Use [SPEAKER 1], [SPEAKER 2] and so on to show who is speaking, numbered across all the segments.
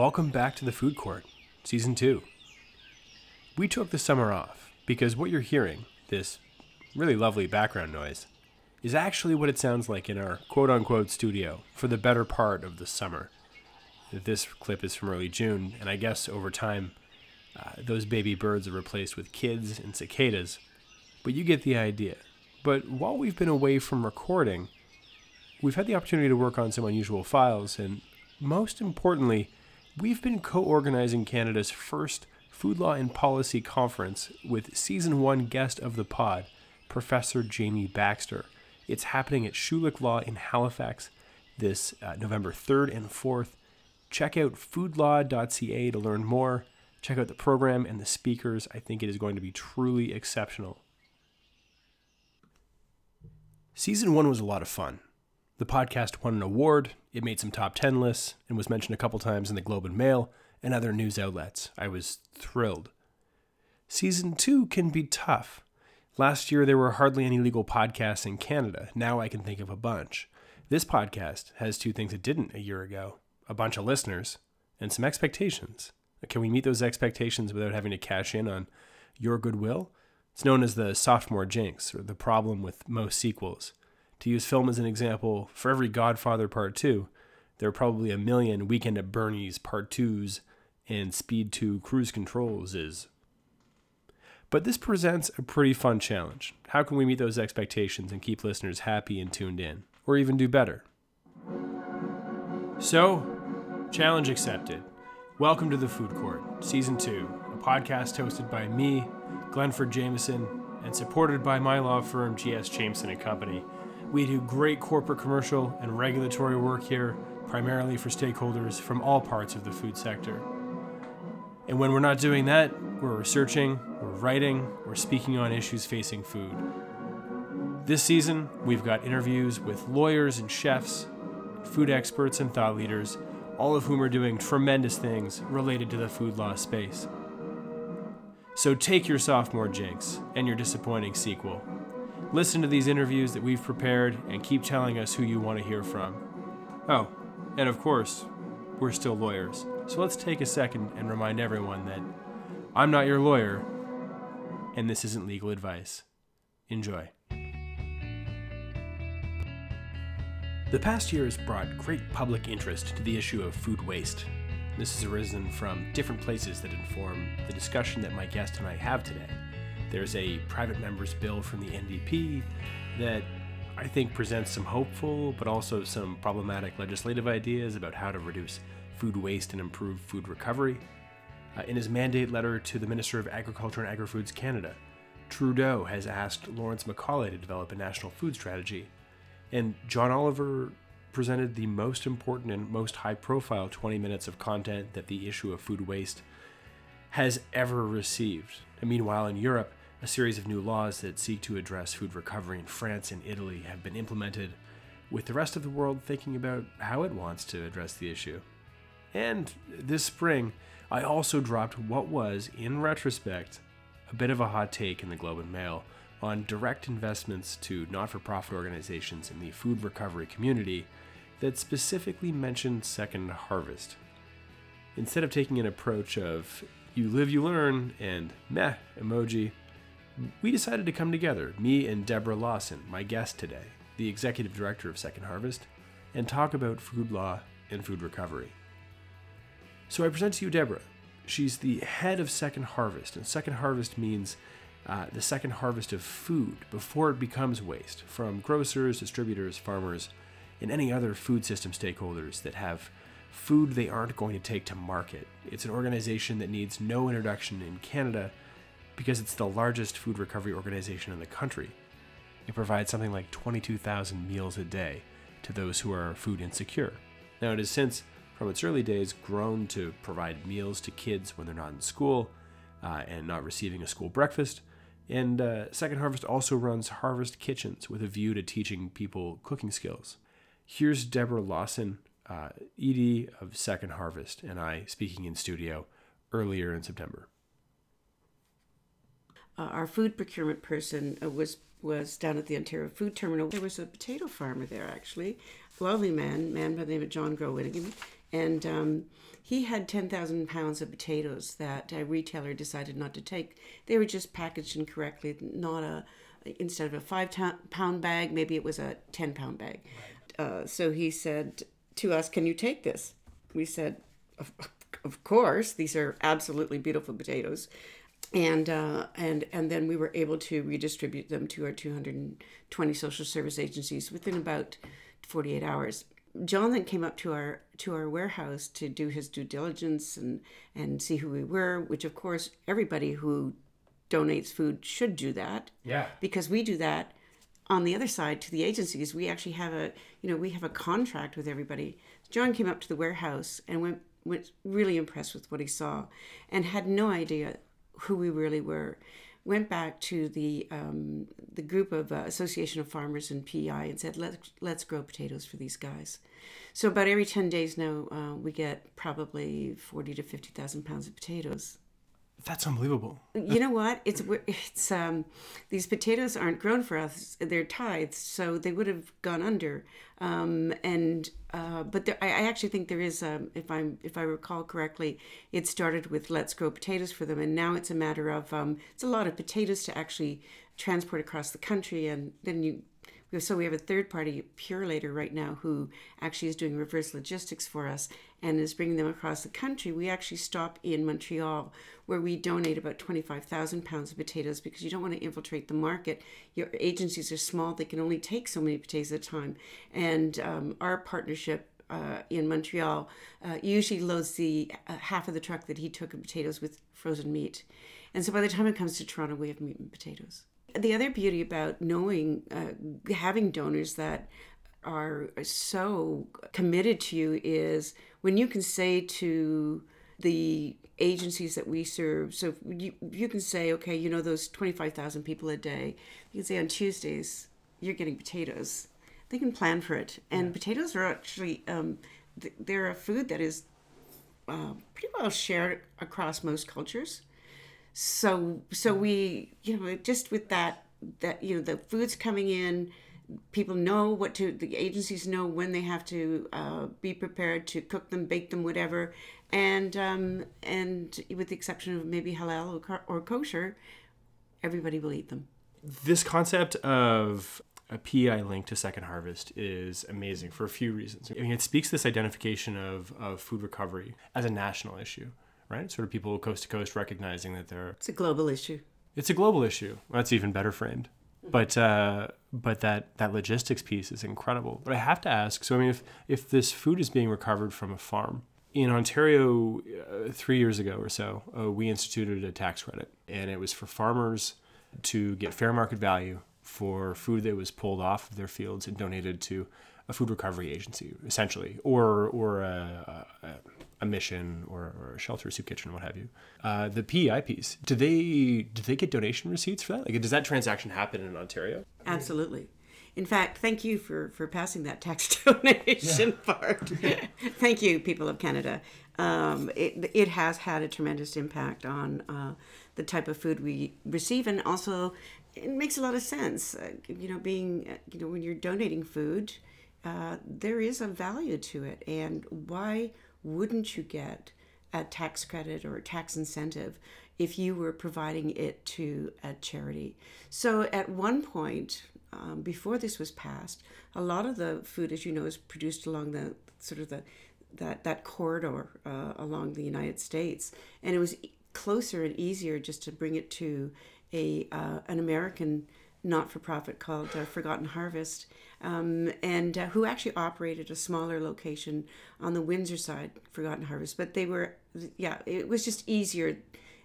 [SPEAKER 1] Welcome back to the Food Court, Season 2. We took the summer off because what you're hearing, this really lovely background noise, is actually what it sounds like in our quote unquote studio for the better part of the summer. This clip is from early June, and I guess over time, uh, those baby birds are replaced with kids and cicadas, but you get the idea. But while we've been away from recording, we've had the opportunity to work on some unusual files, and most importantly, we've been co organizing Canada's first Food Law and Policy Conference with season one guest of the pod, Professor Jamie Baxter. It's happening at Schulich Law in Halifax this uh, November 3rd and 4th. Check out foodlaw.ca to learn more. Check out the program and the speakers. I think it is going to be truly exceptional. Season one was a lot of fun. The podcast won an award, it made some top 10 lists, and was mentioned a couple times in the Globe and Mail and other news outlets. I was thrilled. Season two can be tough. Last year, there were hardly any legal podcasts in Canada. Now I can think of a bunch. This podcast has two things it didn't a year ago a bunch of listeners and some expectations. Can we meet those expectations without having to cash in on your goodwill? It's known as the sophomore jinx, or the problem with most sequels. To use film as an example, for every Godfather Part 2, there are probably a million Weekend at Bernie's Part 2s and Speed 2 Cruise Controls is. But this presents a pretty fun challenge. How can we meet those expectations and keep listeners happy and tuned in? Or even do better? So, challenge accepted. Welcome to the Food Court, Season 2, a podcast hosted by me, Glenford Jameson, and supported by my law firm, GS Jameson and Company. We do great corporate commercial and regulatory work here, primarily for stakeholders from all parts of the food sector. And when we're not doing that, we're researching, we're writing, we're speaking on issues facing food. This season, we've got interviews with lawyers and chefs, food experts and thought leaders, all of whom are doing tremendous things related to the food law space. So take your sophomore jinx and your disappointing sequel. Listen to these interviews that we've prepared and keep telling us who you want to hear from. Oh, and of course, we're still lawyers. So let's take a second and remind everyone that I'm not your lawyer, and this isn't legal advice. Enjoy. The past year has brought great public interest to the issue of food waste. This has arisen from different places that inform the discussion that my guest and I have today. There's a private member's bill from the NDP that I think presents some hopeful but also some problematic legislative ideas about how to reduce food waste and improve food recovery. Uh, in his mandate letter to the Minister of Agriculture and Agri-Foods Canada, Trudeau has asked Lawrence MacAulay to develop a national food strategy and John Oliver presented the most important and most high profile 20 minutes of content that the issue of food waste has ever received. And meanwhile, in Europe, a series of new laws that seek to address food recovery in France and Italy have been implemented, with the rest of the world thinking about how it wants to address the issue. And this spring, I also dropped what was, in retrospect, a bit of a hot take in the Globe and Mail on direct investments to not for profit organizations in the food recovery community that specifically mentioned Second Harvest. Instead of taking an approach of you live, you learn, and meh emoji, we decided to come together, me and Debra Lawson, my guest today, the executive director of Second Harvest, and talk about food law and food recovery. So I present to you Debra. She's the head of Second Harvest, and Second Harvest means uh, the second harvest of food before it becomes waste from grocers, distributors, farmers, and any other food system stakeholders that have food they aren't going to take to market. It's an organization that needs no introduction in Canada because it's the largest food recovery organization in the country. It provides something like 22,000 meals a day to those who are food insecure. Now, it has since, from its early days, grown to provide meals to kids when they're not in school uh, and not receiving a school breakfast, and uh, Second Harvest also runs harvest kitchens with a view to teaching people cooking skills. Here's Debra Lawson, uh, ED of Second Harvest, and I speaking in studio earlier in September.
[SPEAKER 2] Uh, our food procurement person uh, was was down at the Ontario Food Terminal. There was a potato farmer there, actually, a lovely man, man by the name of John Grow and um, he had 10,000 pounds of potatoes that a retailer decided not to take. They were just packaged incorrectly, not a instead of a five pound bag, maybe it was a 10 pound bag. Uh, so he said to us, Can you take this? We said, Of, of course, these are absolutely beautiful potatoes. And uh, and and then we were able to redistribute them to our 220 social service agencies within about 48 hours. John then came up to our to our warehouse to do his due diligence and and see who we were, which of course everybody who donates food should do that.
[SPEAKER 1] Yeah.
[SPEAKER 2] Because we do that on the other side to the agencies. We actually have a you know we have a contract with everybody. John came up to the warehouse and went was really impressed with what he saw, and had no idea who we really were went back to the um, the group of uh, Association of Farmers and PEI and said, "Let's let's grow potatoes for these guys." So about every ten days now, uh, we get probably forty to fifty thousand pounds of potatoes.
[SPEAKER 1] That's unbelievable.
[SPEAKER 2] You know what? It's it's um, these potatoes aren't grown for us; they're tithes, so they would have gone under. Um, and uh, but there, I, I, actually think there is, um, if I'm if I recall correctly, it started with let's grow potatoes for them, and now it's a matter of um, it's a lot of potatoes to actually transport across the country, and then you so we have a third party Purolator right now who actually is doing reverse logistics for us and is bringing them across the country. We actually stop in Montreal where we donate about 25,000 pounds of potatoes because you don't want to infiltrate the market. Your agencies are small, they can only take so many potatoes at a time. And um, our partnership uh, in Montreal uh, usually loads the uh, half of the truck that he took of potatoes with frozen meat. And so by the time it comes to Toronto, we have meat and potatoes the other beauty about knowing, uh, having donors that are so committed to you is when you can say to the agencies that we serve, so you, you can say, okay, you know, those 25,000 people a day, you can say on Tuesdays, you're getting potatoes. They can plan for it. And yeah. potatoes are actually, um, they're a food that is uh, pretty well shared across most cultures so so we you know just with that that you know the food's coming in people know what to the agencies know when they have to uh, be prepared to cook them bake them whatever and um, and with the exception of maybe halal or, or kosher everybody will eat them
[SPEAKER 1] this concept of a PEI link to Second Harvest is amazing for a few reasons. I mean, it speaks this identification of, of food recovery as a national issue right? Sort of people coast to coast recognizing that they're.
[SPEAKER 2] It's a global issue.
[SPEAKER 1] It's a global issue. That's even better framed. But uh, but that that logistics piece is incredible. But I have to ask. So I mean, if if this food is being recovered from a farm in Ontario, uh, three years ago or so, uh, we instituted a tax credit, and it was for farmers to get fair market value for food that was pulled off of their fields and donated to a food recovery agency, essentially, or or a, a, a mission or, or, a shelter, soup kitchen, what have you. Uh, the PEI piece, do they do they get donation receipts for that? Like, does that transaction happen in Ontario?
[SPEAKER 2] Absolutely. In fact, thank you for for passing that tax donation yeah. part. thank you, people of Canada. Um, it it has had a tremendous impact on uh, the type of food we receive, and also it makes a lot of sense. Uh, you know, being uh, you know when you're donating food uh, there is a value to it. And why wouldn't you get a tax credit or a tax incentive if you were providing it to a charity? So at one point, um, before this was passed, a lot of the food, as you know, is produced along the sort of the that that corridor uh, along the United States, and it was closer and easier just to bring it to a uh, an American not-for-profit called uh, Forgotten Harvest, um, and uh, who actually operated a smaller location on the Windsor side, Forgotten Harvest. But they were, yeah, it was just easier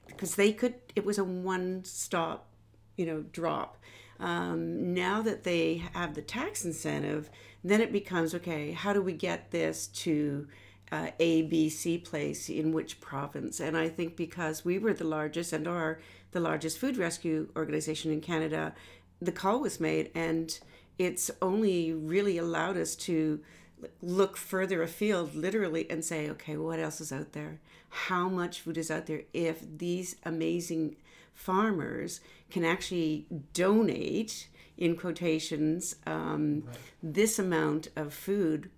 [SPEAKER 2] because they could. It was a one-stop, you know, drop. Um, now that they have the tax incentive, then it becomes okay. How do we get this to uh, A, B, C place in which province? And I think because we were the largest and are the largest food rescue organization in Canada, the call was made and it's only really allowed us to look further afield literally and say okay what else is out there how much food is out there if these amazing farmers can actually donate in quotations um, right. this amount of food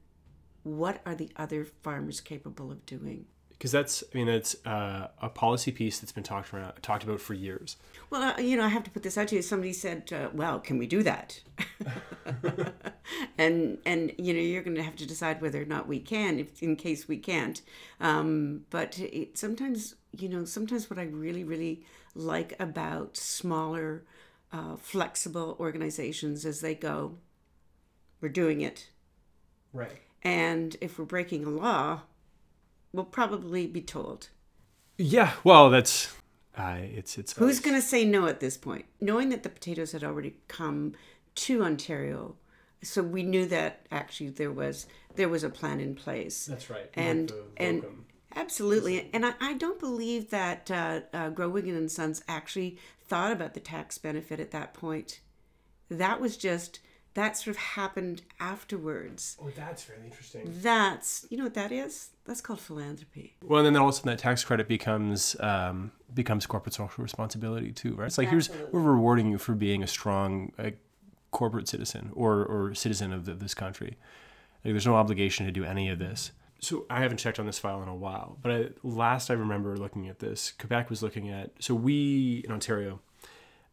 [SPEAKER 2] what are the other farmers capable of doing?
[SPEAKER 1] Because that's, I mean, that's uh, a policy piece that's been talked around, talked about for years.
[SPEAKER 2] Well, uh, you know, I have to put this out to you. Somebody said, uh, "Well, can we do that?" and and you know, you're going to have to decide whether or not we can, if, in case we can't. Um, but it, sometimes, you know, sometimes what I really, really like about smaller, uh, flexible organizations as they go, "We're doing it."
[SPEAKER 1] Right.
[SPEAKER 2] And if we're breaking a law, we'll probably be told.
[SPEAKER 1] Yeah, well, that's uh, it's it's.
[SPEAKER 2] Who's going to say no at this point? Knowing that the potatoes had already come to Ontario, so we knew that actually there was there was a plan in place.
[SPEAKER 1] That's right.
[SPEAKER 2] And and absolutely, and I, I don't believe that uh, uh, Grow Wigan and Sons actually thought about the tax benefit at that point. That was just that sort of happened afterwards.
[SPEAKER 1] Oh, that's really interesting.
[SPEAKER 2] That's you know what that is? That's called philanthropy.
[SPEAKER 1] Well, and then all of a sudden that tax credit becomes um, becomes corporate social responsibility too, right? It's like Absolutely. here's we're rewarding you for being a strong uh, corporate citizen or or citizen of the, this country. Like, there's no obligation to do any of this. So I haven't checked on this file in a while, but I, last I remember looking at this, Quebec was looking at. So we in Ontario,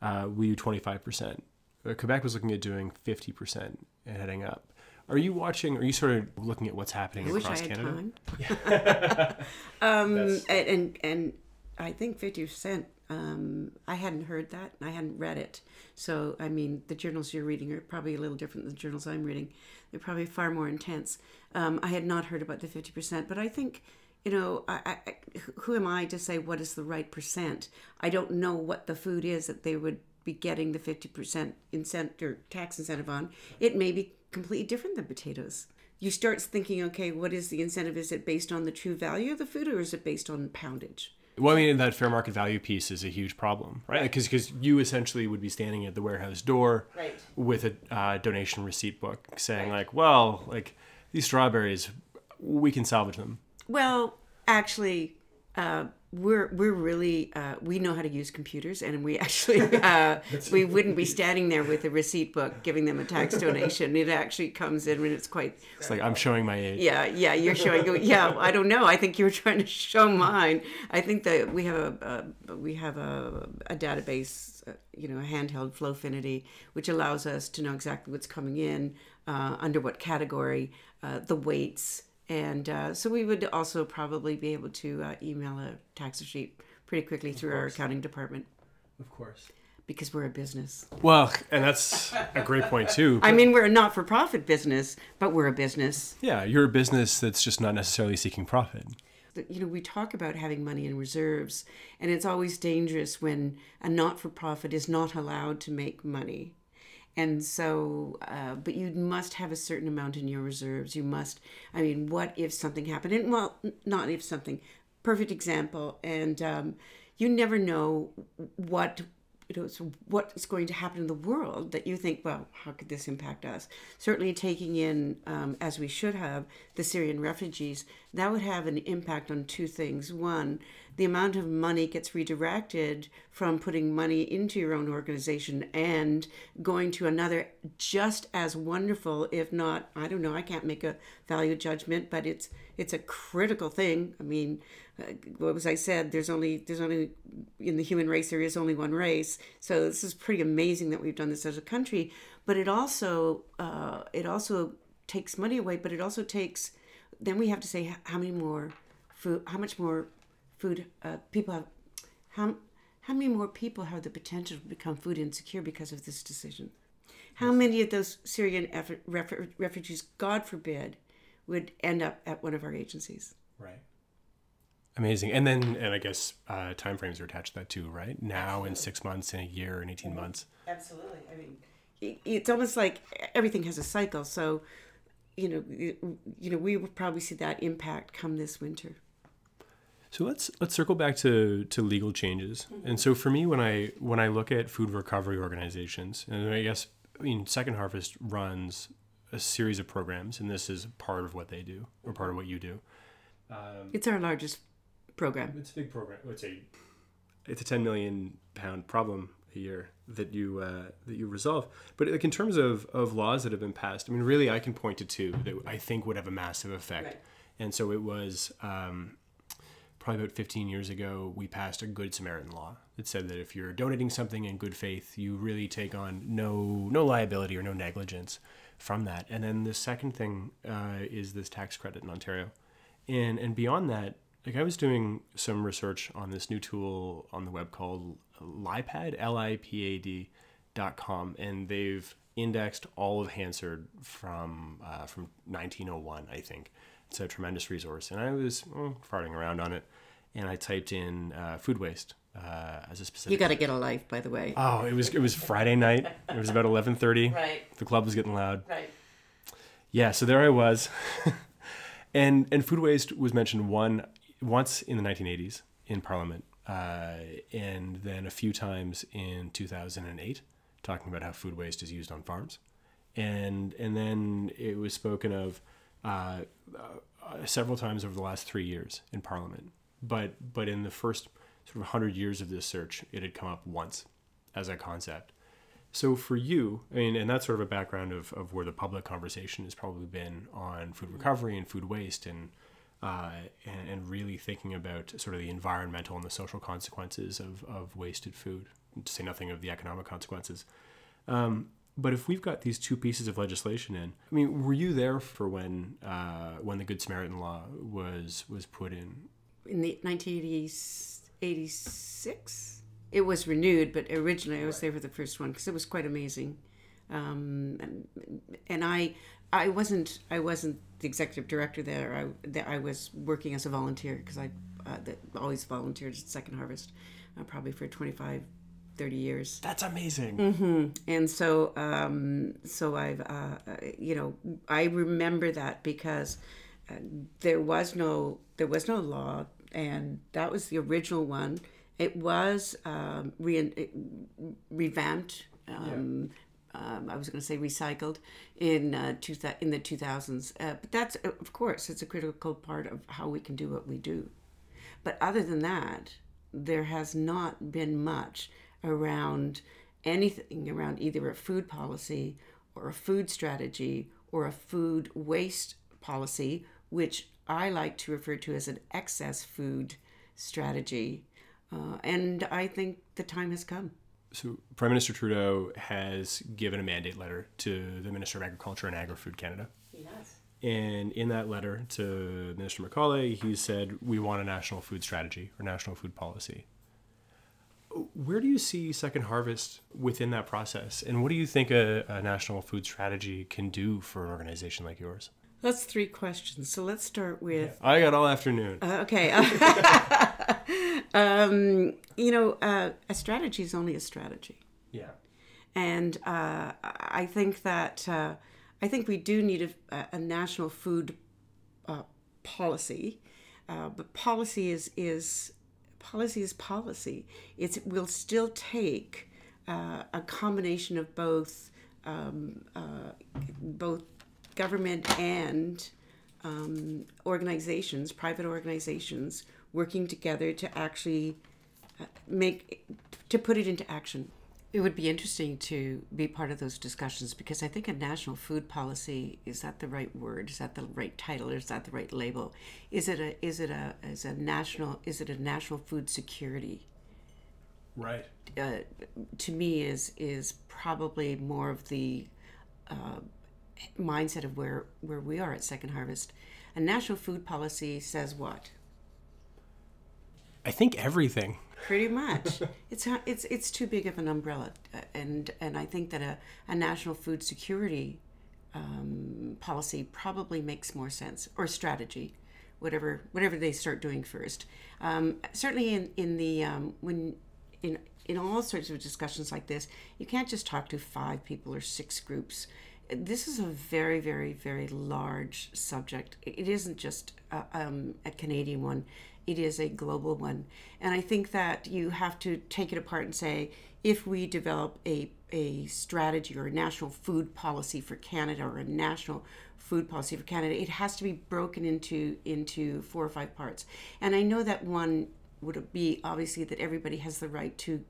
[SPEAKER 1] uh, we do 25 percent Quebec was looking at doing 50% and heading up. Are you watching? Are you sort of looking at what's happening
[SPEAKER 2] I
[SPEAKER 1] across
[SPEAKER 2] wish
[SPEAKER 1] Canada?
[SPEAKER 2] Had time. um, and, and and I think fifty percent. Um, I hadn't heard that. I hadn't read it. So I mean, the journals you're reading are probably a little different than the journals I'm reading. They're probably far more intense. Um, I had not heard about the fifty percent, but I think you know, I, I, who am I to say what is the right percent? I don't know what the food is that they would be getting the 50% incentive or tax incentive on, it may be completely different than potatoes. You start thinking, okay, what is the incentive? Is it based on the true value of the food or is it based on poundage?
[SPEAKER 1] Well, I mean, that fair market value piece is a huge problem, right? Because right. because you essentially would be standing at the warehouse door
[SPEAKER 2] right.
[SPEAKER 1] with a uh, donation receipt book saying, right. like, well, like these strawberries, we can salvage them.
[SPEAKER 2] Well, actually, uh, we're we're really uh, we know how to use computers and we actually uh, we wouldn't be standing there with a receipt book giving them a tax donation. It actually comes in when it's quite
[SPEAKER 1] it's like i'm showing my age.
[SPEAKER 2] Yeah yeah you're showing yeah i don't know. I think you were trying to show mine. I think that we have a, a we have a, a database uh, you know a handheld flowfinity which allows us to know exactly what's coming in uh, under what category uh, the weights and uh, so we would also probably be able to uh, email a tax receipt pretty quickly through our accounting department.
[SPEAKER 1] Of course.
[SPEAKER 2] Because we're a business.
[SPEAKER 1] Well, and that's a great point too.
[SPEAKER 2] I mean, we're a not-for-profit business, but we're a business.
[SPEAKER 1] Yeah, you're a business that's just not necessarily seeking profit.
[SPEAKER 2] You know, we talk about having money in reserves, and it's always dangerous when a not-for-profit is not allowed to make money and so uh, but you must have a certain amount in your reserves. You must i mean what if something happened? And well not if something. Perfect example and um, you never know what you know so what is going to happen in the world that you think well how could this impact us? Certainly taking in um, as we should have the syrian refugees that would have an impact on two things. One the amount of money gets redirected from putting money into your own organization and going to another just as wonderful if not i don't know i can't make a value judgment but it's it's a critical thing. I mean uh, what was i said? There's only there's only in the human race there is only one race. So this is pretty amazing that we've done this as a country but it also uh, it also takes money away but it also takes then we have to say how many more food how much more food uh, people have how how many more people have the potential to become food insecure because of this decision? How many of those Syrian refugees, God forbid, would end up at one of our agencies?
[SPEAKER 1] Right. Amazing. And then, and I guess uh, timeframes are attached to that too, right? Now in six months, in a year, in 18 months.
[SPEAKER 2] Absolutely. I mean, it's almost like everything has a cycle. So, you know, you know, we will probably see that impact come this winter.
[SPEAKER 1] So let's let's circle back to to legal changes. Mm-hmm. And so for me, when I when I look at food recovery organizations, and I guess I mean Second Harvest runs a series of programs, and this is part of what they do or part of what you do.
[SPEAKER 2] Um, it's our largest program.
[SPEAKER 1] It's a big program. It's a it's a ten million pound problem a year that you uh, that you resolve. But like in terms of, of laws that have been passed, I mean, really, I can point to two that I think would have a massive effect.
[SPEAKER 2] Right.
[SPEAKER 1] And so it was um, probably about 15 years ago, we passed a Good Samaritan law that said that if you're donating something in good faith, you really take on no no liability or no negligence from that. And then the second thing uh, is this tax credit in Ontario, and and beyond that, like I was doing some research on this new tool on the web called Lipad, L I P A D dot com, and they've indexed all of Hansard from uh, from 1901, I think. It's a tremendous resource, and I was oh, farting around on it, and I typed in uh, food waste uh, as a specific.
[SPEAKER 2] You got to get a life, by the way.
[SPEAKER 1] Oh, it was it was Friday night. It was about 11:30.
[SPEAKER 2] Right.
[SPEAKER 1] The club was getting loud.
[SPEAKER 2] Right.
[SPEAKER 1] Yeah, so there I was, and and food waste was mentioned one once in the 1980s in Parliament, uh, and then a few times in 2008, talking about how food waste is used on farms, and and then it was spoken of uh, uh, several times over the last three years in Parliament. But but in the first sort of hundred years of this search, it had come up once as a concept. So for you, I mean, and that's sort of a background of, of where the public conversation has probably been on food recovery and food waste and, uh, and, and really thinking about sort of the environmental and the social consequences of, of wasted food, to say nothing of the economic consequences. Um, but if we've got these two pieces of legislation in, I mean, were you there for when uh, when the Good Samaritan law was was put in?
[SPEAKER 2] In the 1986, it was renewed, but originally I was there for the first one because it was quite amazing. Um, and, and I I wasn't I wasn't the executive director there. I that I was working as a volunteer because I uh, always volunteered at Second Harvest, uh, probably for 25, 30 years.
[SPEAKER 1] That's amazing.
[SPEAKER 2] Mm-hmm. And so, um, so I've, uh, you know, I remember that because uh, there was no, there was no law, and that was the original one. It was um, re- revamped. Um, um, I was going to say recycled in uh, two th- in the 2000s, uh, but that's of course it's a critical part of how we can do what we do. But other than that, there has not been much around anything around either a food policy or a food strategy or a food waste policy, which I like to refer to as an excess food strategy. Uh, and I think the time has come.
[SPEAKER 1] So, Prime Minister Trudeau has given a mandate letter to the Minister of Agriculture and Agri Food Canada.
[SPEAKER 2] He has.
[SPEAKER 1] And in that letter to Minister MacAulay, he said, We want a national food strategy or national food policy. Where do you see Second Harvest within that process? And what do you think a, a national food strategy can do for an organization like yours?
[SPEAKER 2] That's three questions. So let's start with.
[SPEAKER 1] I got all afternoon.
[SPEAKER 2] Uh, okay. um, you know, uh, a strategy is only a strategy.
[SPEAKER 1] Yeah.
[SPEAKER 2] And uh, I think that uh, I think we do need a, a national food uh, policy, uh, but policy is is policy is policy. It will still take uh, a combination of both um, uh, both government and um, organizations, private organizations, working together to actually uh, make to put it into action. It would be interesting to be part of those discussions because I think a national food policy is that the right word? Is that the right title? Is that the right label? Is it a is it a is a national is it a national food security?
[SPEAKER 1] Right.
[SPEAKER 2] Uh, to me, is is probably more of the uh, mindset of where where we are at Second Harvest. A national food policy says what?
[SPEAKER 1] I think everything.
[SPEAKER 2] Pretty much, it's it's it's too big of an umbrella, uh, and and I think that a, a national food security um, policy probably makes more sense or strategy, whatever whatever they start doing first. Um, certainly, in in the um, when in in all sorts of discussions like this, you can't just talk to five people or six groups. This is a very, very, very large subject. It isn't just a, um, a Canadian one it is a global one. And I think that you have to take it apart and say if we develop a, a strategy or a national food policy for Canada or a national food policy for Canada, it has to be broken into into four or five parts. And I know that one would be obviously that everybody has the right to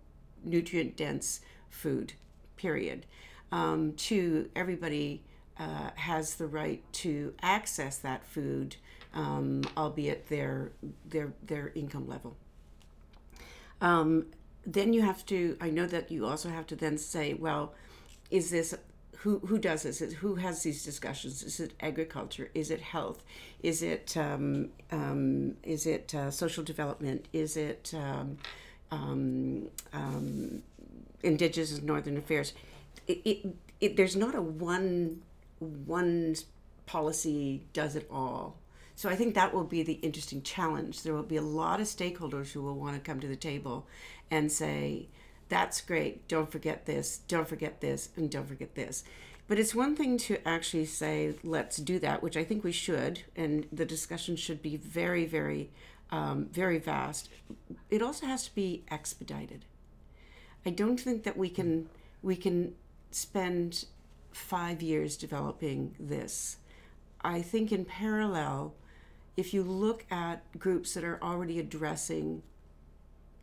[SPEAKER 2] nutrient dense food, period. Um, two, everybody uh, has the right to access that food, um, albeit their, their, their income level. Um, then you have to, I know that you also have to then say, well, is this who who does this? Who has these discussions? Is it agriculture? Is it health? Is it um, um, is it uh, social development? Is it um, um, um Indigenous and Northern Affairs? It, it, it, there's not a one one policy does it all. So I think that will be the interesting challenge. There will be a lot of stakeholders who will want to come to the table and say, that's great. Don't forget this. Don't forget this. And don't forget this. But it's one thing to actually say, let's do that, which I think we should. And the discussion should be very, very, um, very vast. It also has to be expedited. I don't think that we can we can spend five years developing this. I think in parallel, if you look at groups that are already addressing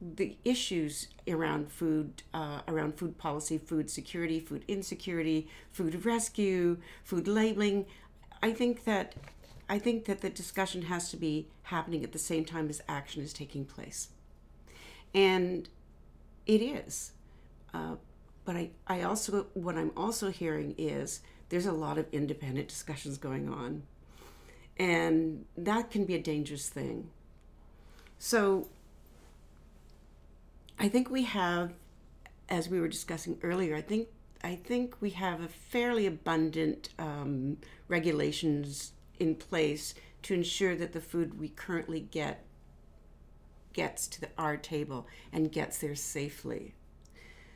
[SPEAKER 2] the issues around food, uh, around food policy, food security, food insecurity, food rescue, food labeling. I think that I think that the discussion has to be happening at the same time as action is taking place, and it is. Uh, but I, I also what I'm also hearing is there's a lot of independent discussions going on, and that can be a dangerous thing. So I think we have, as we were discussing earlier, I think I think we have a fairly abundant um, regulations in place to ensure that the food we currently get gets to the, our table and gets there safely.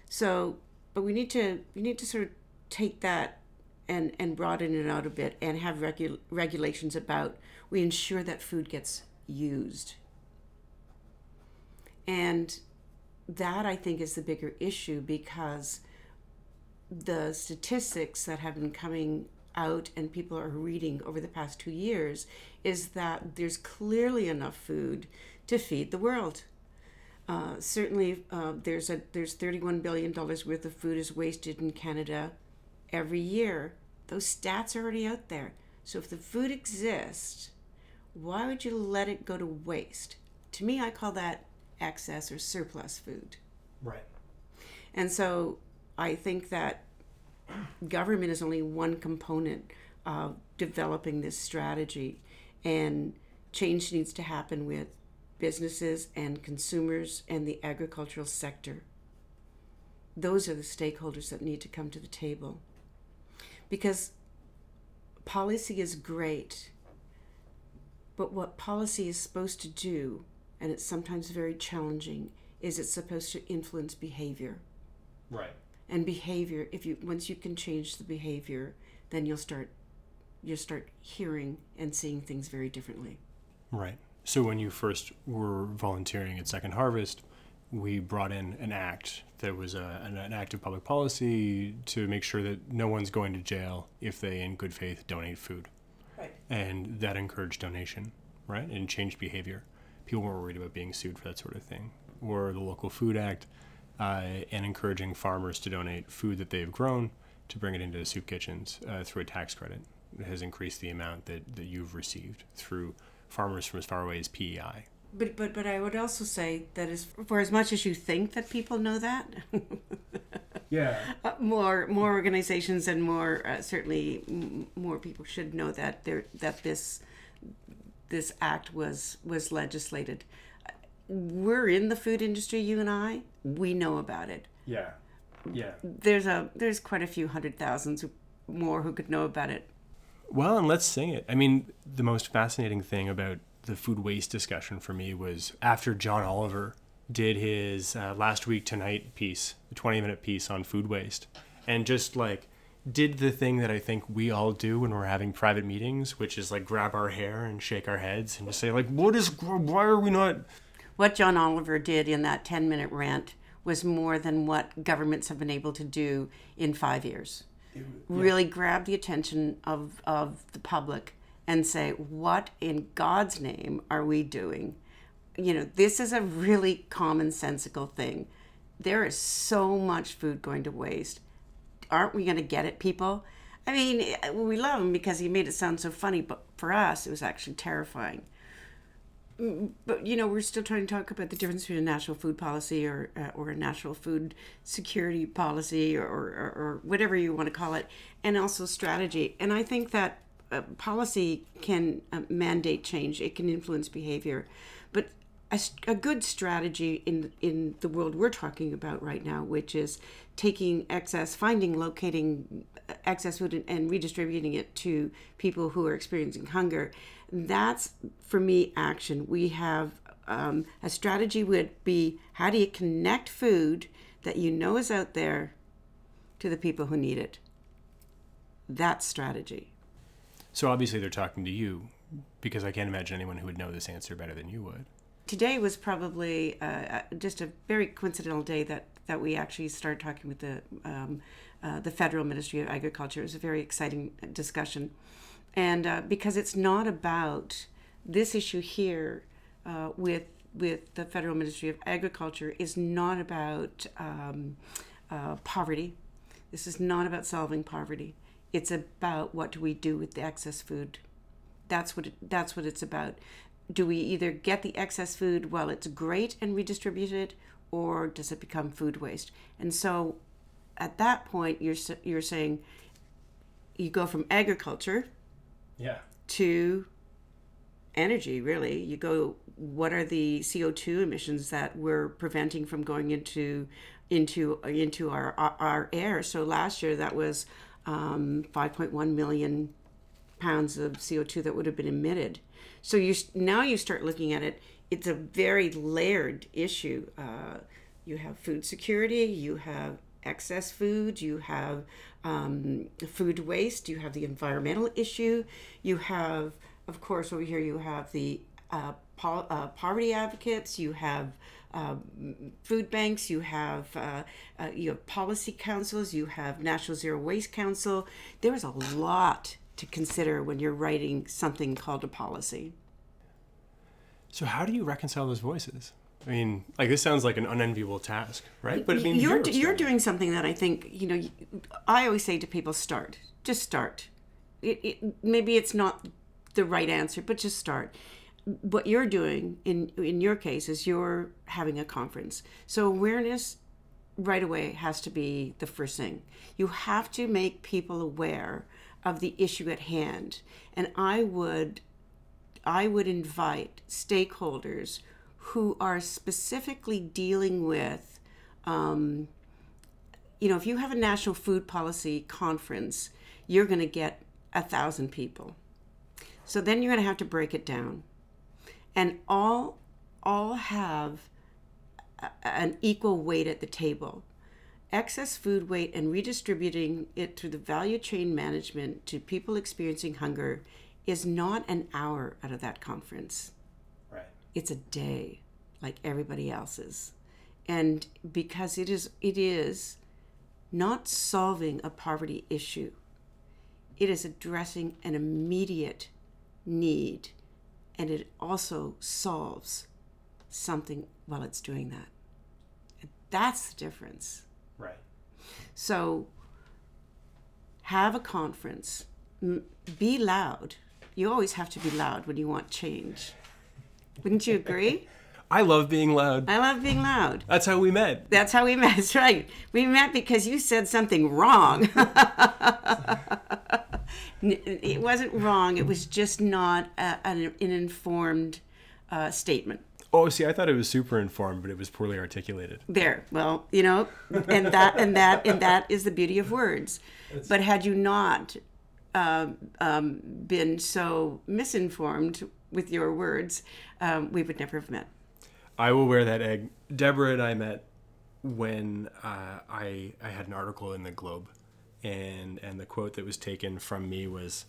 [SPEAKER 2] So, but we need to we need to sort of take that and and broaden it out a bit and have regu- regulations about we ensure that food gets used. And that I think is the bigger issue because the statistics that have been coming out and people are reading over the past two years is that there's clearly enough food to feed the world. Uh, certainly, uh, there's a there's 31 billion dollars worth of food is wasted in Canada every year. Those stats are already out there. So if the food exists, why would you let it go to waste? To me, I call that excess or surplus food.
[SPEAKER 1] Right.
[SPEAKER 2] And so I think that government is only one component of developing this strategy, and change needs to happen with businesses and consumers and the agricultural sector. Those are the stakeholders that need to come to the table. Because policy is great, but what policy is supposed to do and it's sometimes very challenging, is it's supposed to influence behavior.
[SPEAKER 1] Right.
[SPEAKER 2] And behavior, if you once you can change the behavior, then you'll start you'll start hearing and seeing things very differently.
[SPEAKER 1] Right. So when you first were volunteering at Second Harvest, we brought in an act that was a, an, an act of public policy to make sure that no one's going to jail if they, in good faith, donate food.
[SPEAKER 2] Right.
[SPEAKER 1] And that encouraged donation, right? And changed behavior people weren't worried about being sued for that sort of thing. Or the Local Food Act uh, and encouraging farmers to donate food that they've grown to bring it into the soup kitchens uh, through a tax credit. It has increased the amount that, that you've received through farmers from as far away as PEI.
[SPEAKER 2] But, but but I would also say that as for as much as you think that people know that,
[SPEAKER 1] yeah,
[SPEAKER 2] uh, more more organizations and more uh, certainly m- more people should know that there that this this act was was legislated. We're in the food industry, you and I. We know about it.
[SPEAKER 1] Yeah, yeah.
[SPEAKER 2] There's a there's quite a few hundred thousands more who could know about it.
[SPEAKER 1] Well, and let's sing it. I mean, the most fascinating thing about the food waste discussion for me was after John Oliver did his uh, last week tonight piece, the 20 minute piece on food waste, and just like did the thing that I think we all do when we're having private meetings, which is like grab our hair and shake our heads and just say like, "What is? Why are we not?"
[SPEAKER 2] What John Oliver did in that ten-minute rant was more than what governments have been able to do in five years. Yeah. Really grab the attention of of the public and say, "What in God's name are we doing?" You know, this is a really commonsensical thing there is so much food going to waste. Aren't we going to get it, people? I mean, we love him because he made it sound so funny, but for us, it was actually terrifying. But you know, we're still trying to talk about the difference between a national food policy or uh, or a national food security policy or, or, or whatever you want to call it, and also strategy. And I think that uh, policy can uh, mandate change; it can influence behavior, but a, a, good strategy in in the world we're talking about right now, which is taking excess, finding, locating excess food and, and redistributing it to people who are experiencing hunger. That's for me action. We have um, a strategy would be how do you connect food that you know is out there to the people who need it. That's strategy.
[SPEAKER 1] So obviously they're talking to you because I can't imagine anyone who would know this answer better than you would.
[SPEAKER 2] Today was probably uh, uh just a very coincidental day that that we actually started talking with the um, uh, the federal Ministry of Agriculture. It was a very exciting discussion, and uh, because it's not about this issue here uh, with with the federal Ministry of Agriculture is not about um, uh, poverty. This is not about solving poverty. It's about what do we do with the excess food. That's what it, that's what it's about. Do we either get the excess food while it's great and redistribute it, or does it become food waste? And so at that point you're you're saying you go from agriculture
[SPEAKER 1] yeah
[SPEAKER 2] to energy really you go what are the CO2 emissions that we're preventing from going into into into our our air so last year that was um, 5.1 million pounds of CO2 that would have been emitted so you now you start looking at it it's a very layered issue. Uh, you have food security, you have excess food, you have um, food waste, you have the environmental issue, you have, of course, over here you have the uh, po- uh, poverty advocates, you have uh, food banks, you have uh, uh, you have policy councils, you have National Zero Waste Council. There's a lot to consider when you're writing something called a policy.
[SPEAKER 1] So how do you reconcile those voices? I mean, like this sounds like an unenviable task, right?
[SPEAKER 2] But I mean, you're you're doing something that I think you know. I always say to people, start, just start. It, it, maybe it's not the right answer, but just start. What you're doing in in your case is you're having a conference, so awareness right away has to be the first thing. You have to make people aware of the issue at hand, and I would I would invite stakeholders who are specifically dealing with, um, you know, if you have a national food policy conference, you're going to get a thousand people. So then you're going to have to break it down, and all all have a, an equal weight at the table. Excess food weight and redistributing it through the value chain management to people experiencing hunger is not an hour out of that conference.
[SPEAKER 1] Right.
[SPEAKER 2] It's a day like everybody else's. And because it is it is not solving a poverty issue. It is addressing an immediate need and it also solves something while it's doing that. And that's the difference.
[SPEAKER 1] Right.
[SPEAKER 2] So have a conference, be loud, you always have to be loud when you want change. Wouldn't you agree?
[SPEAKER 1] I love being loud.
[SPEAKER 2] I love being loud.
[SPEAKER 1] That's how we met.
[SPEAKER 2] That's how we met. That's right. We met because you said something wrong. it wasn't wrong. It was just not a, an, an, informed uh, statement.
[SPEAKER 1] Oh, see, I thought it was super informed, but it was poorly articulated.
[SPEAKER 2] There, well, you know, and that and that and that is the beauty of words. But had you not uh, um, been so misinformed with your words, um, we would never have met.
[SPEAKER 1] I will wear that egg. Debra and I met when uh, I I had an article in the Globe, and and the quote that was taken from me was,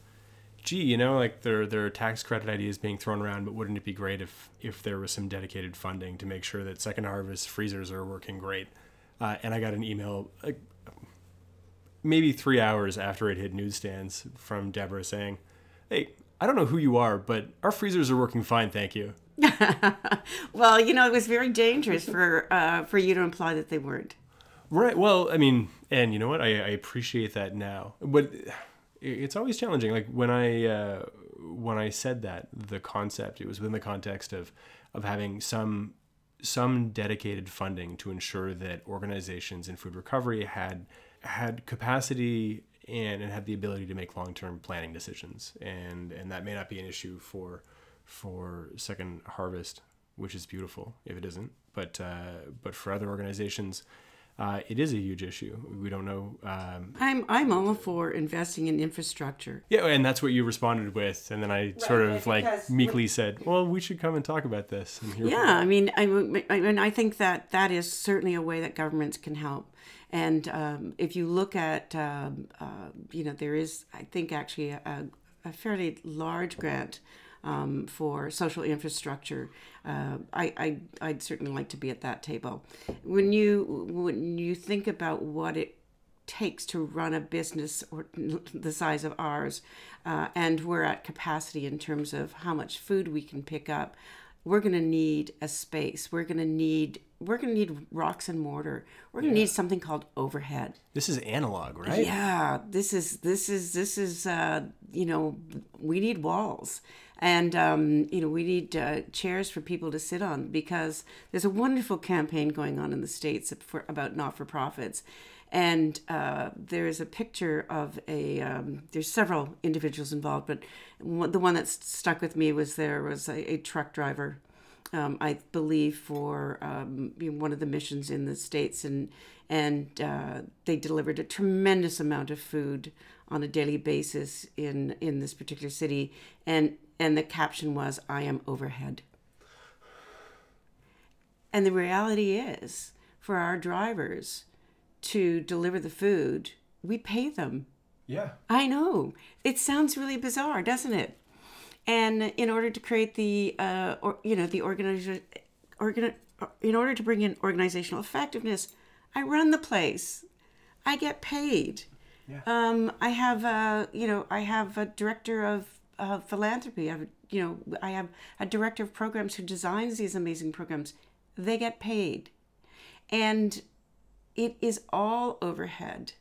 [SPEAKER 1] "Gee, you know, like there there are tax credit ideas being thrown around, but wouldn't it be great if if there was some dedicated funding to make sure that Second Harvest freezers are working great?" Uh, and I got an email maybe three hours after it hit newsstands from Debra saying, Hey, I don't know who you are, but our freezers are working fine, thank you.
[SPEAKER 2] well, you know, it was very dangerous for uh, for you to imply that they weren't.
[SPEAKER 1] Right. Well, I mean, and you know what? I, I appreciate that now, but it's always challenging. Like when I uh, when I said that the concept, it was within the context of of having some some dedicated funding to ensure that organizations in food recovery had had capacity and, and had the ability to make long term planning decisions. And and that may not be an issue for for Second Harvest, which is beautiful if it isn't. But uh, but for other organizations, uh, it is a huge issue. We don't know. Um,
[SPEAKER 2] I'm I'm all for investing in infrastructure.
[SPEAKER 1] Yeah, and that's what you responded with, and then I right, sort of like meekly said, "Well, we should come and talk about this."
[SPEAKER 2] yeah, I mean, I, I mean, I think that that is certainly a way that governments can help. And um, if you look at, um, uh, you know, there is, I think, actually a, a fairly large grant um, for social infrastructure. Uh, I, I I'd certainly like to be at that table. When you when you think about what it takes to run a business or the size of ours, uh, and we're at capacity in terms of how much food we can pick up, we're going to need a space. We're going to need we're going to need rocks and mortar. We're going to yeah. need something called overhead.
[SPEAKER 1] This is analog, right?
[SPEAKER 2] Yeah, this is this is this is uh, you know we need walls and um, you know we need uh, chairs for people to sit on because there's a wonderful campaign going on in the states for, about not-for-profits. And uh, there is a picture of a um, there's several individuals involved but the one that stuck with me was there was a, a truck driver um, I believe for um, one of the missions in the states. And and uh, they delivered a tremendous amount of food on a daily basis in in this particular city. And and the caption was i am overhead. And the reality is for our drivers to deliver the food we pay them.
[SPEAKER 1] Yeah.
[SPEAKER 2] I know. It sounds really bizarre doesn't it? And in order to create the uh, or you know the organization organ in order to bring in organizational effectiveness i run the place. I get paid. Yeah. um, i have a you know i have a director of uh, philanthropy. I have, you know, I have a director of programs who designs these amazing programs. They get paid, and it is all overhead,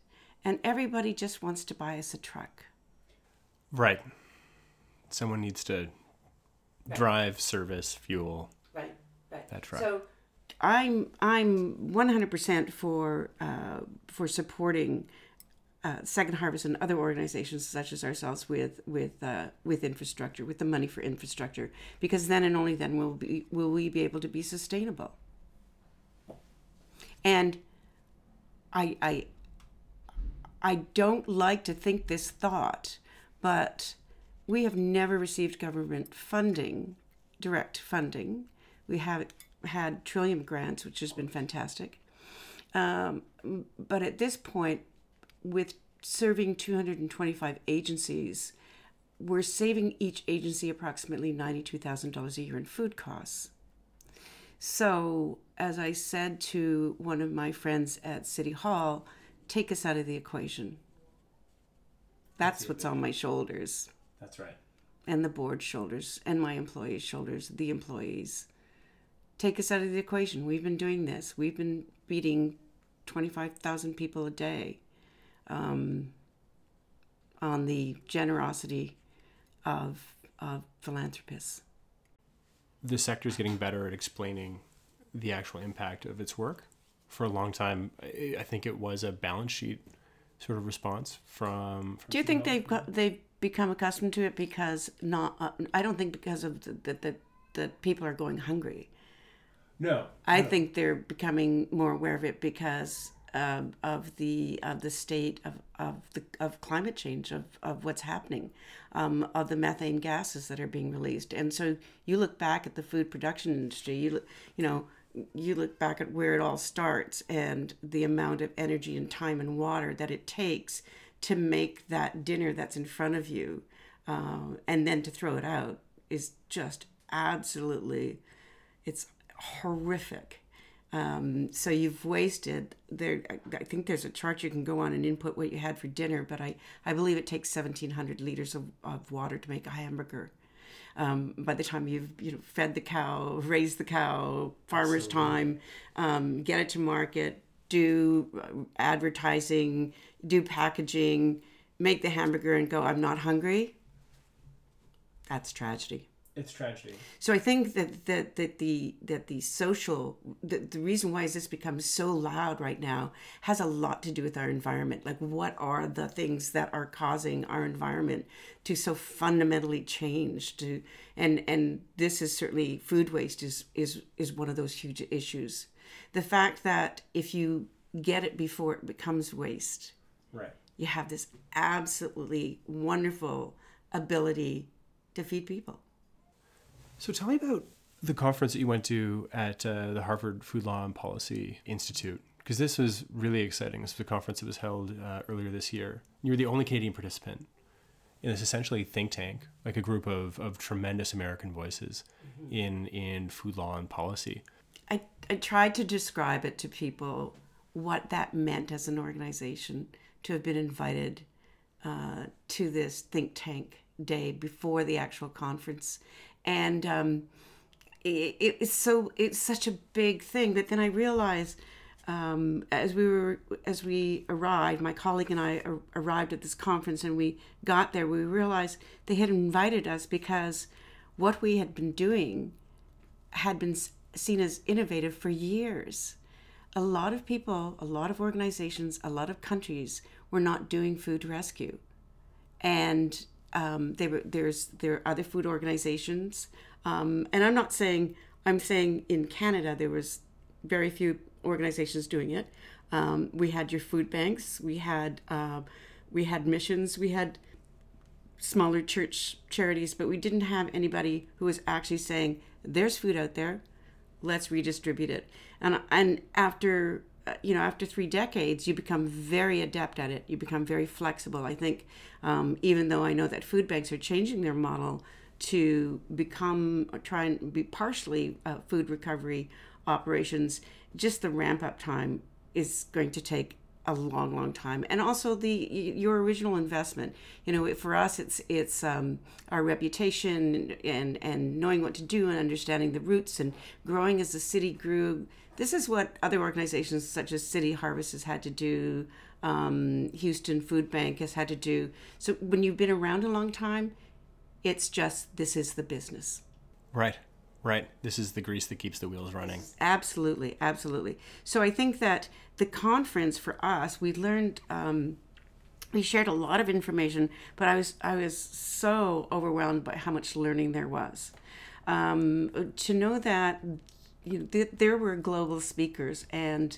[SPEAKER 2] and everybody just wants to buy us a truck.
[SPEAKER 1] Right. Someone needs to right. drive, service, fuel.
[SPEAKER 2] Right. Right.
[SPEAKER 1] That truck.
[SPEAKER 2] So. I'm I'm 100% for uh, for supporting uh, Second Harvest and other organizations such as ourselves with with uh, with infrastructure, with the money for infrastructure, because then and only then will be will we be able to be sustainable. And I I I don't like to think this thought, but we have never received government funding, direct funding. We have had Trillium grants, which has been fantastic. Um, but at this point, with serving 225 agencies, we're saving each agency approximately $92,000 a year in food costs. So, as I said to one of my friends at City Hall, take us out of the equation. That's, That's what's on my shoulders.
[SPEAKER 1] That's right.
[SPEAKER 2] And the board's shoulders, and my employees' shoulders, the employees. Take us out of the equation. We've been doing this. We've been feeding 25,000 people a day um, on the generosity of, of philanthropists.
[SPEAKER 1] The sector is getting better at explaining the actual impact of its work. For a long time, I think it was a balance sheet sort of response from. from
[SPEAKER 2] Do you think they've got, they've become accustomed to it because not? Uh, I don't think because of the, the, the, the people are going hungry.
[SPEAKER 1] No,
[SPEAKER 2] I
[SPEAKER 1] no.
[SPEAKER 2] think they're becoming more aware of it because um, of the of the state of of the of climate change of of what's happening, um, of the methane gases that are being released, and so you look back at the food production industry. You look, you know, you look back at where it all starts and the amount of energy and time and water that it takes to make that dinner that's in front of you, uh, and then to throw it out is just absolutely, it's horrific um, so you've wasted there. I think there's a chart you can go on and input what you had for dinner, but I, I believe it takes 1,700 liters of, of water to make a hamburger. um, by the time you've you know fed the cow, raised the cow, farmer's time, um, get it to market, do uh, advertising, do packaging, make the hamburger, and go. I'm not hungry. That's tragedy.
[SPEAKER 1] It's tragedy.
[SPEAKER 2] So I think that that, that the that the social the, the reason why is this becomes so loud right now has a lot to do with our environment. Like what are the things that are causing our environment to so fundamentally change to and and this is certainly food waste is is is one of those huge issues. The fact that if you get it before it becomes waste,
[SPEAKER 1] Right.
[SPEAKER 2] you have this absolutely wonderful ability to feed people.
[SPEAKER 1] So tell me about the conference that you went to at uh, the Harvard Food Law and Policy Institute, because this was really exciting. This was a conference that was held uh, earlier this year. You were the only Canadian participant in this essentially think tank, like a group of, of tremendous American voices in in food law and policy.
[SPEAKER 2] I, I tried to describe it to people what that meant as an organization to have been invited uh, to this think tank day before the actual conference, and um, it, it's so it's such a big thing. But then I realized um, as we were as we arrived, my colleague and I ar- arrived at this conference, and we got there. We realized they had invited us because what we had been doing had been seen as innovative for years. A lot of people, a lot of organizations, a lot of countries were not doing food rescue, and um, they were, there's there are other food organizations, um, and I'm not saying I'm saying in Canada there was very few organizations doing it. Um, we had your food banks, we had uh, we had missions, we had smaller church charities, but we didn't have anybody who was actually saying, "There's food out there, let's redistribute it." And and after you know after three decades, you become very adept at it. You become very flexible. I think, um, even though I know that food banks are changing their model to become try and be partially uh, food recovery operations, just the ramp up time is going to take a long long time and also the your original investment you know for us it's it's um, our reputation and and knowing what to do and understanding the roots and growing as the city grew this is what other organizations such as city harvest has had to do um, houston food bank has had to do so when you've been around a long time it's just this is the business
[SPEAKER 1] Right. Right. This is the grease that keeps the wheels running.
[SPEAKER 2] Absolutely, absolutely. So I think that the conference for us, we learned, um, we shared a lot of information, but I was I was so overwhelmed by how much learning there was. Um, to know that you know, th- there were global speakers and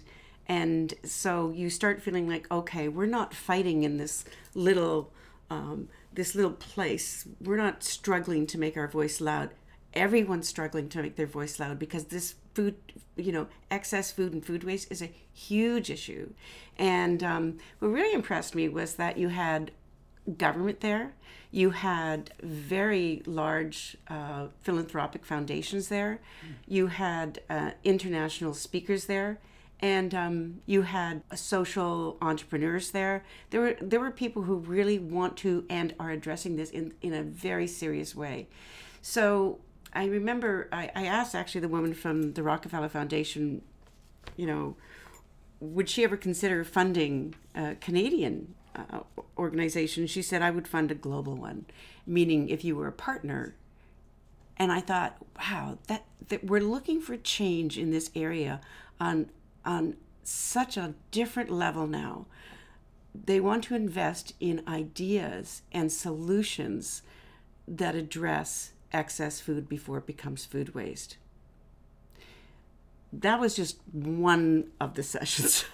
[SPEAKER 2] and so you start feeling like okay, we're not fighting in this little um, this little place. We're not struggling to make our voice loud everyone's struggling to make their voice loud because this food, you know, excess food and food waste is a huge issue. And um, what really impressed me was that you had government there, you had very large uh, philanthropic foundations there, you had uh, international speakers there. And um, you had social entrepreneurs there. There were there were people who really want to and are addressing this in, in a very serious way. So I remember I, I asked actually the woman from the Rockefeller Foundation, you know, would she ever consider funding a Canadian uh, organization? She said, I would fund a global one, meaning if you were a partner. And I thought, wow, that, that we're looking for change in this area on on such a different level now. They want to invest in ideas and solutions that address excess food before it becomes food waste. That was just one of the sessions.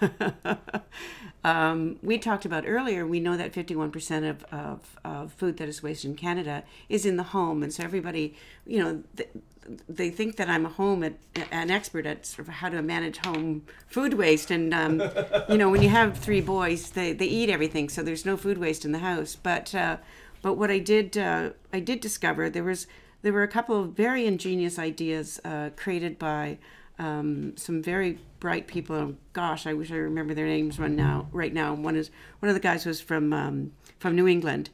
[SPEAKER 2] um, we talked about earlier, we know that 51% of, of, of food that is wasted in Canada is in the home. And so everybody, you know, th- they think that I'm a home at, an expert at sort of how to manage home food waste. And, um, you know, when you have three boys, they, they eat everything. So there's no food waste in the house. But, uh, but what I did, uh, I did discover there was, there were a couple of very ingenious ideas uh, created by um, some very bright people. And gosh, I wish I remember their names right now. Right now, one is one of the guys was from um, from New England,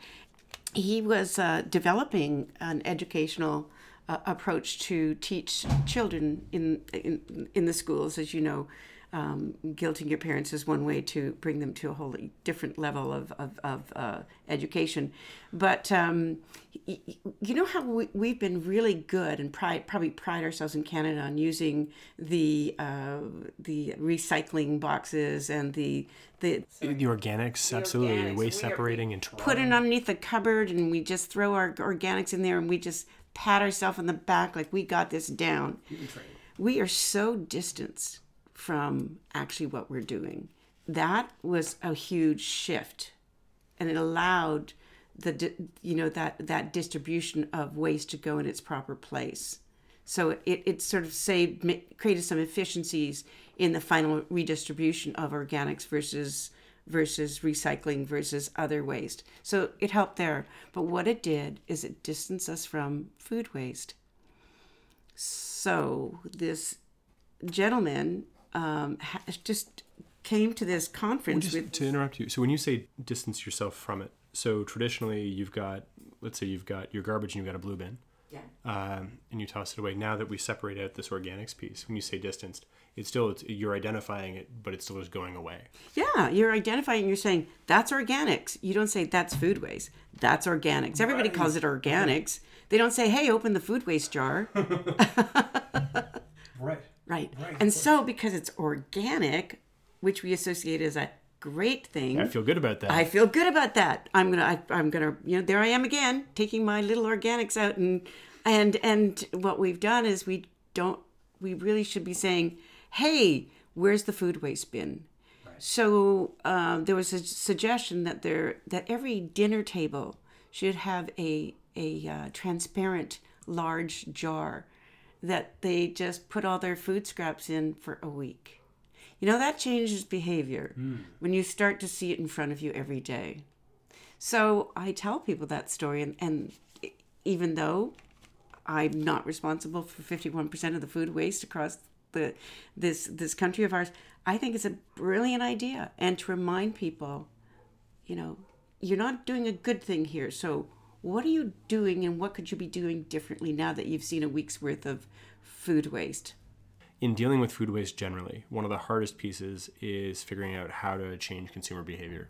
[SPEAKER 2] he was uh, developing an educational uh, approach to teach children in, in in the schools. As you know, um, guilting your parents is one way to bring them to a wholly different level of of, of uh, education. But um, y- y- you know how we, we've been really good and pride, probably pride ourselves in Canada on using the uh, the recycling boxes and the the
[SPEAKER 1] The organics, absolutely.
[SPEAKER 2] organics.
[SPEAKER 1] Waste
[SPEAKER 2] We are-
[SPEAKER 1] separating and
[SPEAKER 2] put it underneath the cupboard and we just throw our organics in there and we just pat ourselves on the back like we got this down. We are so distanced from actually what we're doing. That was a huge shift and it allowed the you know that that distribution of waste to go in its proper place. So it, it sort of saved created some efficiencies in the final redistribution of organics versus versus recycling versus other waste. So it helped there. But what it did is it distanced us from food waste. So this gentleman um, ha- just came to this conference with
[SPEAKER 1] to interrupt you. So when you say distance yourself from it, so traditionally you've got, let's say you've got your garbage and you've got a blue bin,
[SPEAKER 2] yeah.
[SPEAKER 1] um, and you toss it away. Now that we separate out this organics piece, when you say distanced, it's still it's, you're identifying it, but it's still is going away.
[SPEAKER 2] Yeah, you're identifying, you're saying that's organics. You don't say that's food waste. That's organics. Everybody calls it organics. They don't say, hey, open the food waste jar.
[SPEAKER 1] Right.
[SPEAKER 2] Right. And so, because it's organic, which we associate as a great thing,
[SPEAKER 1] I feel good about that.
[SPEAKER 2] I feel good about that. I'm gonna, I, I'm gonna, you know, there I am again, taking my little organics out, and and and what we've done is we don't, we really should be saying, hey, where's the food waste bin? So um, there was a suggestion that there that every dinner table should have a a uh, transparent large jar that they just put all their food scraps in for a week. You know that changes behavior hmm. when you start to see it in front of you every day. So I tell people that story, and, and even though I'm not responsible for 51% of the food waste across the this this country of ours, I think it's a brilliant idea, and to remind people, you know, you're not doing a good thing here. So what are you doing, and what could you be doing differently now that you've seen a week's worth of food waste?
[SPEAKER 1] in dealing with food waste generally, one of the hardest pieces is figuring out how to change consumer behavior,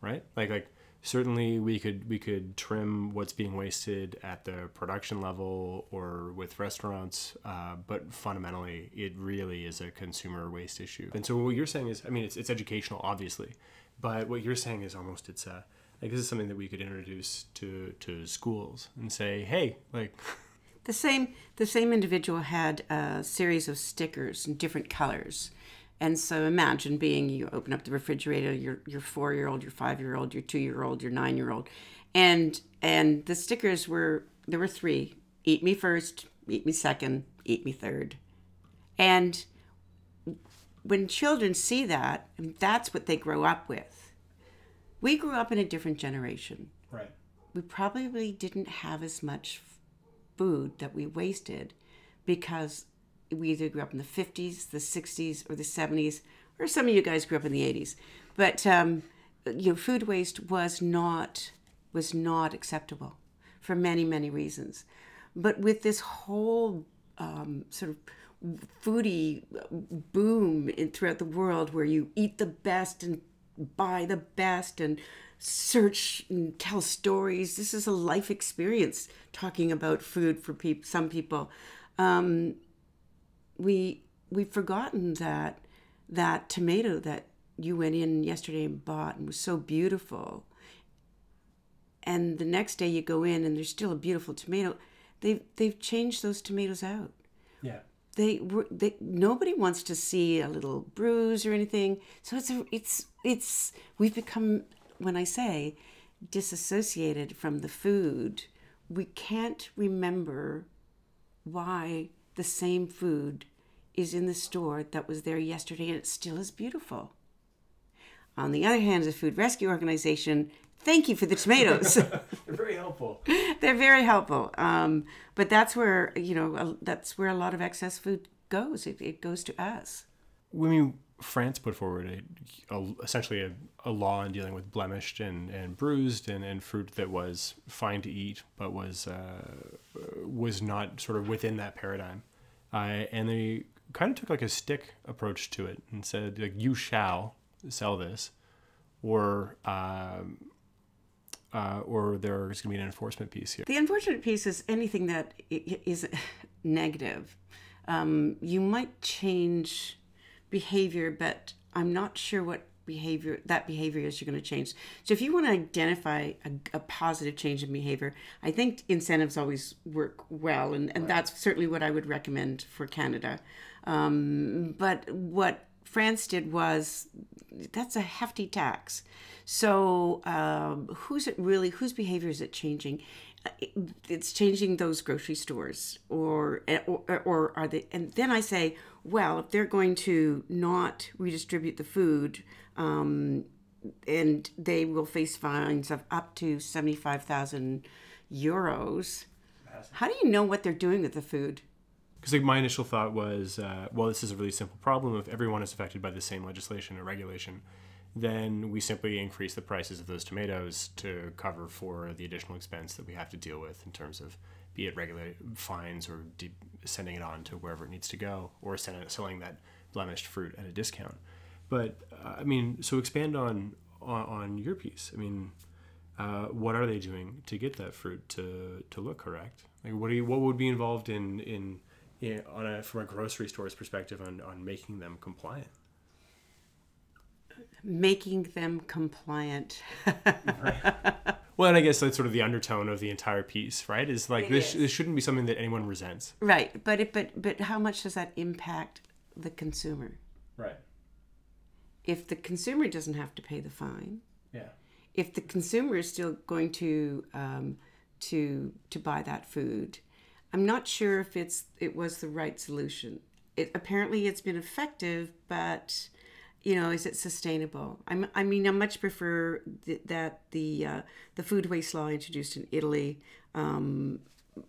[SPEAKER 1] right? Like like certainly we could we could trim what's being wasted at the production level or with restaurants, uh, but fundamentally it really is a consumer waste issue. And so what you're saying is, I mean, it's it's educational, obviously, but what you're saying is almost it's a like this is something that we could introduce to to schools and say, hey, like.
[SPEAKER 2] The same the same individual had a series of stickers in different colors. And so imagine being you open up the refrigerator, your your four year old, your five year old, your two year old, your nine year old. And and the stickers were there were three. Eat me first, eat me second, eat me third. And when children see that, that's what they grow up with. We grew up in a different generation
[SPEAKER 1] Right.
[SPEAKER 2] we probably didn't have as much food that we wasted because we either grew up in the 50s, the 60s, or the 70s, or some of you guys grew up in the 80s. But um, you know, food waste was not was not acceptable for many many reasons. But with this whole um, sort of foodie boom in, throughout the world, where you eat the best and buy the best and search and tell stories. This is a life experience talking about food for peop- some people. Um, we we've forgotten that that tomato that you went in yesterday and bought and was so beautiful. And the next day you go in and there's still a beautiful tomato. They've they've changed those tomatoes out. They were they nobody wants to see a little bruise or anything. So it's a, it's it's we've become when i say disassociated from the food we can't remember why the same food is in the store that was there yesterday and it still is beautiful. On the other hand as a food rescue organization thank you for the tomatoes
[SPEAKER 1] They're very helpful.
[SPEAKER 2] they're very helpful um, but that's where you know uh, that's where a lot of excess food goes it, it goes to us
[SPEAKER 1] when we France put forward a, a essentially a, a, law in dealing with blemished and, and bruised and, and fruit that was fine to eat, but was uh, was not sort of within that paradigm. Uh, and they kind of took like a stick approach to it and said like you shall sell this, or um, uh, or there's going to be an enforcement piece here.
[SPEAKER 2] The unfortunate piece is anything that is negative. Um, you might change behavior, but I'm not sure what behavior that behavior is you're going to change. So if you want to identify a, a, positive change in behavior, I think incentives always work well, and, and right. that's certainly what I would recommend for Canada. Um, but what France did was that's a hefty tax. So um, who's it really? Whose behavior is it changing? It's changing those grocery stores, or, or or are they? And then I say, well, if they're going to not redistribute the food, um, and they will face fines of up to seventy five thousand euros. How do you know what they're doing with the food?
[SPEAKER 1] Because like my initial thought was, uh, well, this is a really simple problem. If everyone is affected by the same legislation or regulation, then we simply increase the prices of those tomatoes to cover for the additional expense that we have to deal with in terms of be it regular fines or de- sending it on to wherever it needs to go or send, selling that blemished fruit at a discount. But uh, I mean, so expand on, on, on your piece. I mean, uh, what are they doing to get that fruit to, to look correct? Like, what you, what would be involved in in, in on a from a grocery store's perspective on on making them compliant?
[SPEAKER 2] making them compliant.
[SPEAKER 1] right. Well, and I guess that's sort of the undertone of the entire piece, right? Is like this, this shouldn't be something that anyone resents.
[SPEAKER 2] Right, but it, but but how much does that impact the consumer?
[SPEAKER 1] Right.
[SPEAKER 2] If the consumer doesn't have to pay the fine.
[SPEAKER 1] Yeah.
[SPEAKER 2] If the consumer is still going to um, to to buy that food, I'm not sure if it's it was the right solution. It apparently it's been effective, but you know, is it sustainable? I'm, I mean, I much prefer th- that the uh, the food waste law introduced in Italy um,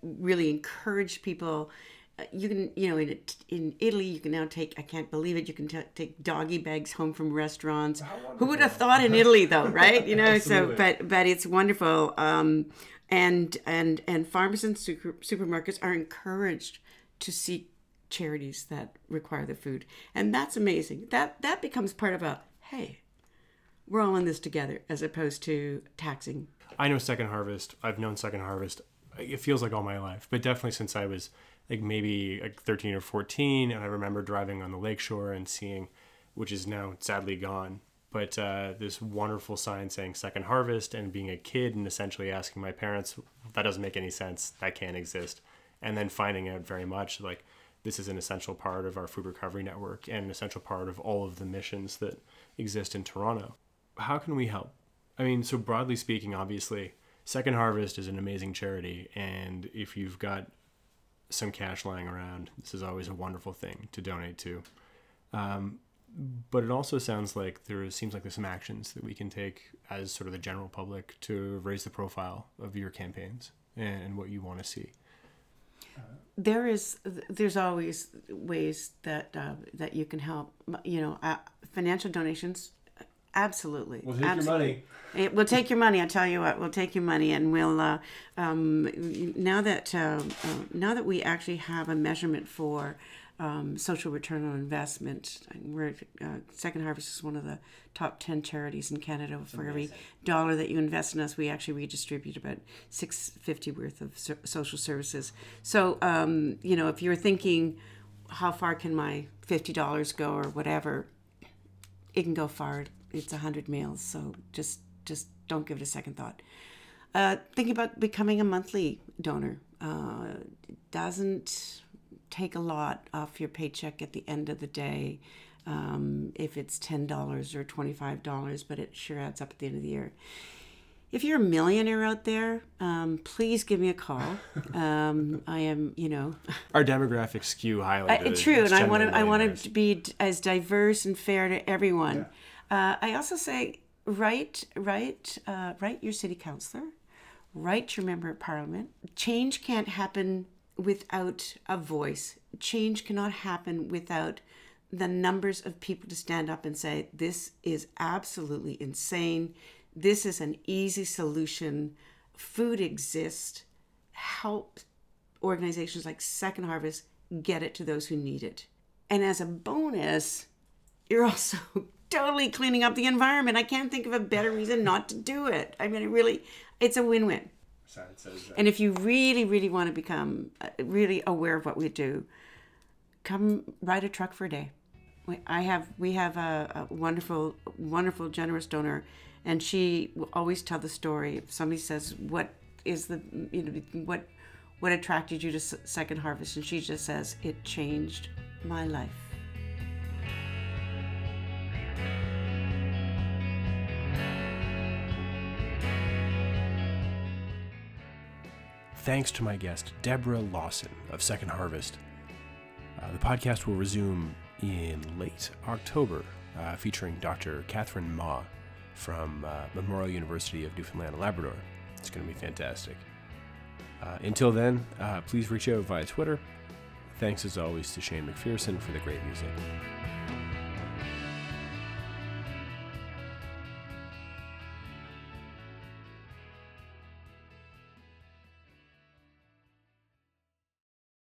[SPEAKER 2] really encouraged people. Uh, you can, you know, in in Italy, you can now take. I can't believe it. You can t- take doggy bags home from restaurants. Who would have thought in Italy, though, right? You know, so but but it's wonderful. Um, and and and farmers and super, supermarkets are encouraged to seek charities that require the food. And that's amazing. That that becomes part of a hey we're all in this together as opposed to taxing.
[SPEAKER 1] I know second harvest. I've known second harvest uh, it feels like all my life but definitely since i was like maybe like 13 or 14 and i remember driving on the lakeshore and seeing which is now sadly gone but uh, this wonderful sign saying second harvest and being a kid and essentially asking my parents that doesn't make any sense that can't exist and then finding out very much like this is an essential part of our food recovery network and an essential part of all of the missions that exist in Toronto. How can we help? I mean, so broadly speaking, obviously, Second Harvest is an amazing charity, and if you've got some cash lying around, this is always a wonderful thing to donate to. Um, but it also sounds like there seems like there's some actions that we can take as sort of the general public to raise the profile of your campaigns and what you want to see
[SPEAKER 2] there is there's always ways that uh, that you can help you know uh, financial donations absolutely
[SPEAKER 1] we'll take
[SPEAKER 2] absolutely.
[SPEAKER 1] your money
[SPEAKER 2] it, we'll take your money i tell you what we'll take your money and we'll uh, um, now that uh, uh, now that we actually have a measurement for um, social return on investment. We're uh, Second Harvest is one of the top ten charities in Canada. For every dollar that you invest in us, we actually redistribute about six fifty worth of so- social services. So um, you know, if you're thinking, how far can my fifty dollars go or whatever, it can go far. It's a hundred meals. So just just don't give it a second thought. Uh, thinking about becoming a monthly donor uh, doesn't take a lot off your paycheck at the end of the day. Um, if it's $10 or $25, but it sure adds up at the end of the year. If you're a millionaire out there, um, please give me a call. Um, I am, you know,
[SPEAKER 1] our demographics skew highly.
[SPEAKER 2] Uh, true, and I want to. I want to be as diverse and fair to everyone. Yeah. Uh, I also say write, write, uh, write your city councilor, write your member of parliament. Change can't happen without a voice. Change cannot happen without the numbers of people to stand up and say, this is absolutely insane. This is an easy solution. Food exists. Help organizations like Second Harvest get it to those who need it. And as a bonus, you're also totally cleaning up the environment. I can't think of a better reason not to do it. I mean, it really, it's a win win. And if you really, really want to become uh, really aware of what we do, come ride a truck for a day. I have, we have a, a wonderful, wonderful, generous donor, and she will always tell the story. If somebody says, "What is the, you know, what, what attracted you to Second Harvest?" and she just says, "It changed my life."
[SPEAKER 1] Thanks to my guest, Debra Lawson of Second Harvest. Uh, the podcast will resume in late October, uh, featuring Dr. Catherine Ma from uh, Memorial University of Newfoundland and Labrador. It's going to be fantastic. Uh, until then, uh, please reach out via Twitter. Thanks as always to Shane McPherson for the great music.